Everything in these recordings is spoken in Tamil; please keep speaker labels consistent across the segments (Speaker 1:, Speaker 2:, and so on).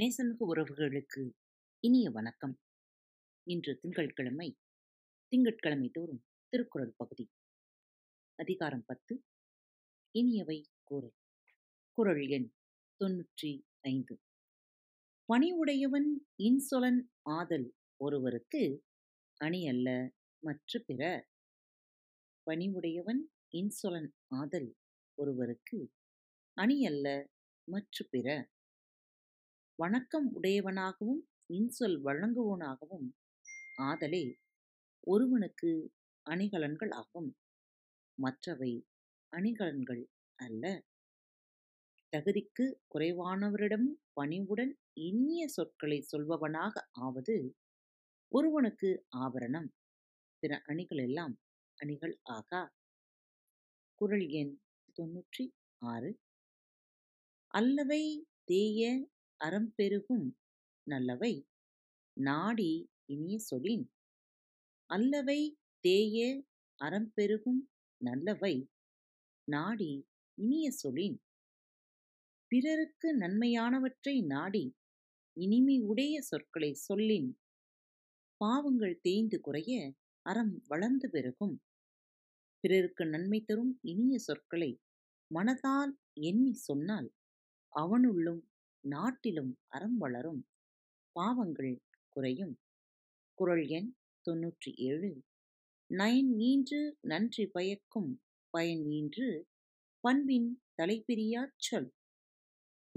Speaker 1: நேசமிகு உறவுகளுக்கு இனிய வணக்கம் இன்று திங்கட்கிழமை திங்கட்கிழமை தோறும் திருக்குறள் பகுதி அதிகாரம் பத்து இனியவை கூறல் குரல் எண் தொன்னூற்றி ஐந்து பணிவுடையவன் இன்சொலன் ஆதல் ஒருவருக்கு அணி அல்ல மற்ற பிற பணிவுடையவன் இன்சொலன் ஆதல் ஒருவருக்கு அணி அல்ல மற்ற பிற வணக்கம் உடையவனாகவும் இன்சொல் வழங்குவனாகவும் ஆதலே ஒருவனுக்கு அணிகலன்கள் ஆகும் மற்றவை அணிகலன்கள் அல்ல தகுதிக்கு குறைவானவரிடம் பணிவுடன் இனிய சொற்களை சொல்பவனாக ஆவது ஒருவனுக்கு ஆபரணம் பிற அணிகள் எல்லாம் அணிகள் ஆகா குரல் எண் தொன்னூற்றி ஆறு அல்லவை தேய அறம் பெருகும் நல்லவை நாடி இனிய சொலின் அல்லவை தேய அறம் பெருகும் நல்லவை நாடி இனிய சொலின் பிறருக்கு நன்மையானவற்றை நாடி இனிமை உடைய சொற்களை சொல்லின் பாவங்கள் தேய்ந்து குறைய அறம் வளர்ந்து பெருகும் பிறருக்கு நன்மை தரும் இனிய சொற்களை மனதால் எண்ணி சொன்னால் அவனுள்ளும் நாட்டிலும் அறம் வளரும் பாவங்கள் குறையும் குரல் எண் தொன்னூற்றி ஏழு நயன் ஈன்று நன்றி பயக்கும் பயன் ஈன்று பண்பின் தலைப்பிரியாச் சொல்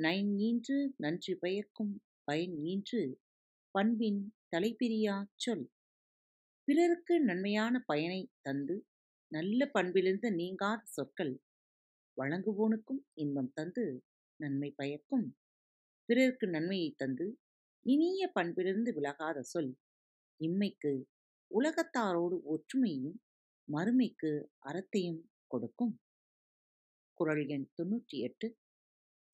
Speaker 1: நயன் ஈன்று நன்றி பயக்கும் பயன் ஈன்று பண்பின் தலைப்பிரியாச் சொல் பிறருக்கு நன்மையான பயனை தந்து நல்ல பண்பிலிருந்து நீங்காத சொற்கள் வழங்குவோனுக்கும் இன்பம் தந்து நன்மை பயக்கும் பிறருக்கு நன்மையை தந்து இனிய பண்பிலிருந்து விலகாத சொல் இம்மைக்கு உலகத்தாரோடு ஒற்றுமையும் மறுமைக்கு அறத்தையும் கொடுக்கும் குரல் எண் தொன்னூற்றி எட்டு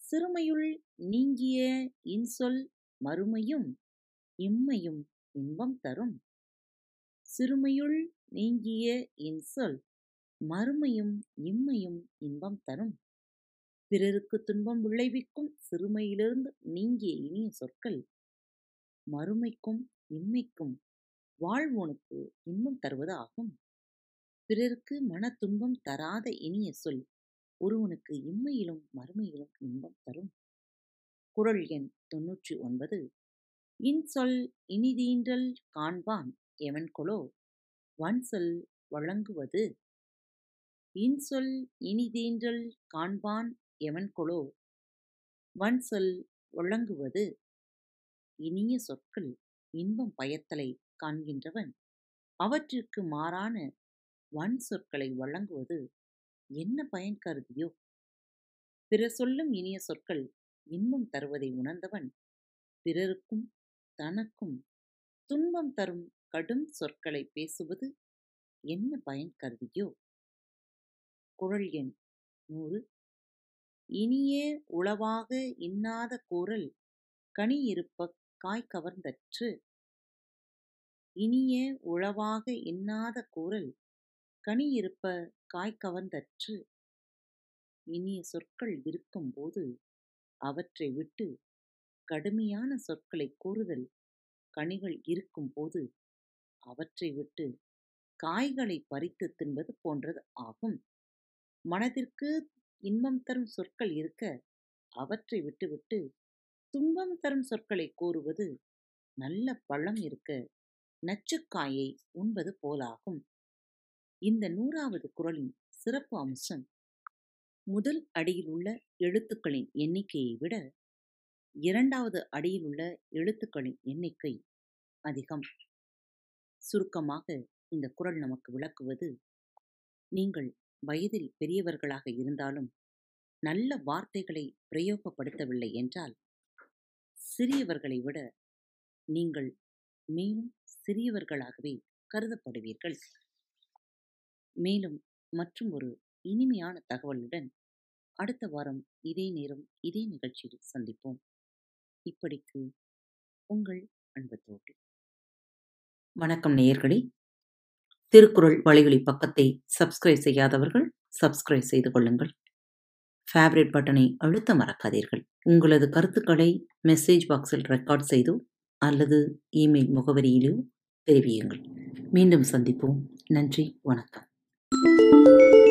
Speaker 1: சிறுமையுள் நீங்கிய இன்சொல் மறுமையும் இம்மையும் இன்பம் தரும் சிறுமையுள் நீங்கிய இன்சொல் மறுமையும் இம்மையும் இன்பம் தரும் பிறருக்கு துன்பம் விளைவிக்கும் சிறுமையிலிருந்து நீங்கிய இனிய சொற்கள் மறுமைக்கும் இம்மைக்கும் வாழ்வோனுக்கு இன்பம் தருவது ஆகும் பிறருக்கு மன துன்பம் தராத இனிய சொல் ஒருவனுக்கு இம்மையிலும் மறுமையிலும் இன்பம் தரும் குரல் எண் தொன்னூற்றி ஒன்பது இன்சொல் இனிதீன்றல் காண்பான் எவன்கொலோ வன்சொல் வழங்குவது இன்சொல் இனிதீன்றல் காண்பான் எவன்கொளோ வன் சொல் ஒழங்குவது இனிய சொற்கள் இன்பம் பயத்தலை காண்கின்றவன் அவற்றிற்கு மாறான வன் சொற்களை வழங்குவது என்ன பயன் கருதியோ பிறர் சொல்லும் இனிய சொற்கள் இன்பம் தருவதை உணர்ந்தவன் பிறருக்கும் தனக்கும் துன்பம் தரும் கடும் சொற்களை பேசுவது என்ன பயன் கருதியோ குழல் எண் நூறு இனியே உளவாக இன்னாத கூறல் கனியிருப்பக் கவர்ந்தற்று இனிய உளவாக இன்னாத கூறல் கனியிருப்ப காய் கவர்ந்தற்று இனிய சொற்கள் இருக்கும்போது அவற்றை விட்டு கடுமையான சொற்களை கூறுதல் கனிகள் இருக்கும்போது அவற்றை விட்டு காய்களை பறித்து தின்பது போன்றது ஆகும் மனதிற்கு இன்பம் தரும் சொற்கள் இருக்க அவற்றை விட்டுவிட்டு துன்பம் தரும் சொற்களை கூறுவது நல்ல பழம் இருக்க நச்சுக்காயை உண்பது போலாகும் இந்த நூறாவது குரலின் சிறப்பு அம்சம் முதல் அடியில் உள்ள எழுத்துக்களின் எண்ணிக்கையை விட இரண்டாவது அடியில் உள்ள எழுத்துக்களின் எண்ணிக்கை அதிகம் சுருக்கமாக இந்த குரல் நமக்கு விளக்குவது நீங்கள் வயதில் பெரியவர்களாக இருந்தாலும் நல்ல வார்த்தைகளை பிரயோகப்படுத்தவில்லை என்றால் சிறியவர்களை விட நீங்கள் மேலும் சிறியவர்களாகவே கருதப்படுவீர்கள் மேலும் மற்றும் ஒரு இனிமையான தகவலுடன் அடுத்த வாரம் இதே நேரம் இதே நிகழ்ச்சியில் சந்திப்போம் இப்படிக்கு உங்கள் அன்பு
Speaker 2: தோட்டி வணக்கம் நேயர்களே திருக்குறள் வலையொலி பக்கத்தை சப்ஸ்கிரைப் செய்யாதவர்கள் சப்ஸ்கிரைப் செய்து கொள்ளுங்கள் ஃபேவரட் பட்டனை அழுத்த மறக்காதீர்கள் உங்களது கருத்துக்களை மெசேஜ் பாக்ஸில் ரெக்கார்ட் செய்தோ அல்லது இமெயில் முகவரியிலோ தெரிவியுங்கள் மீண்டும் சந்திப்போம் நன்றி வணக்கம்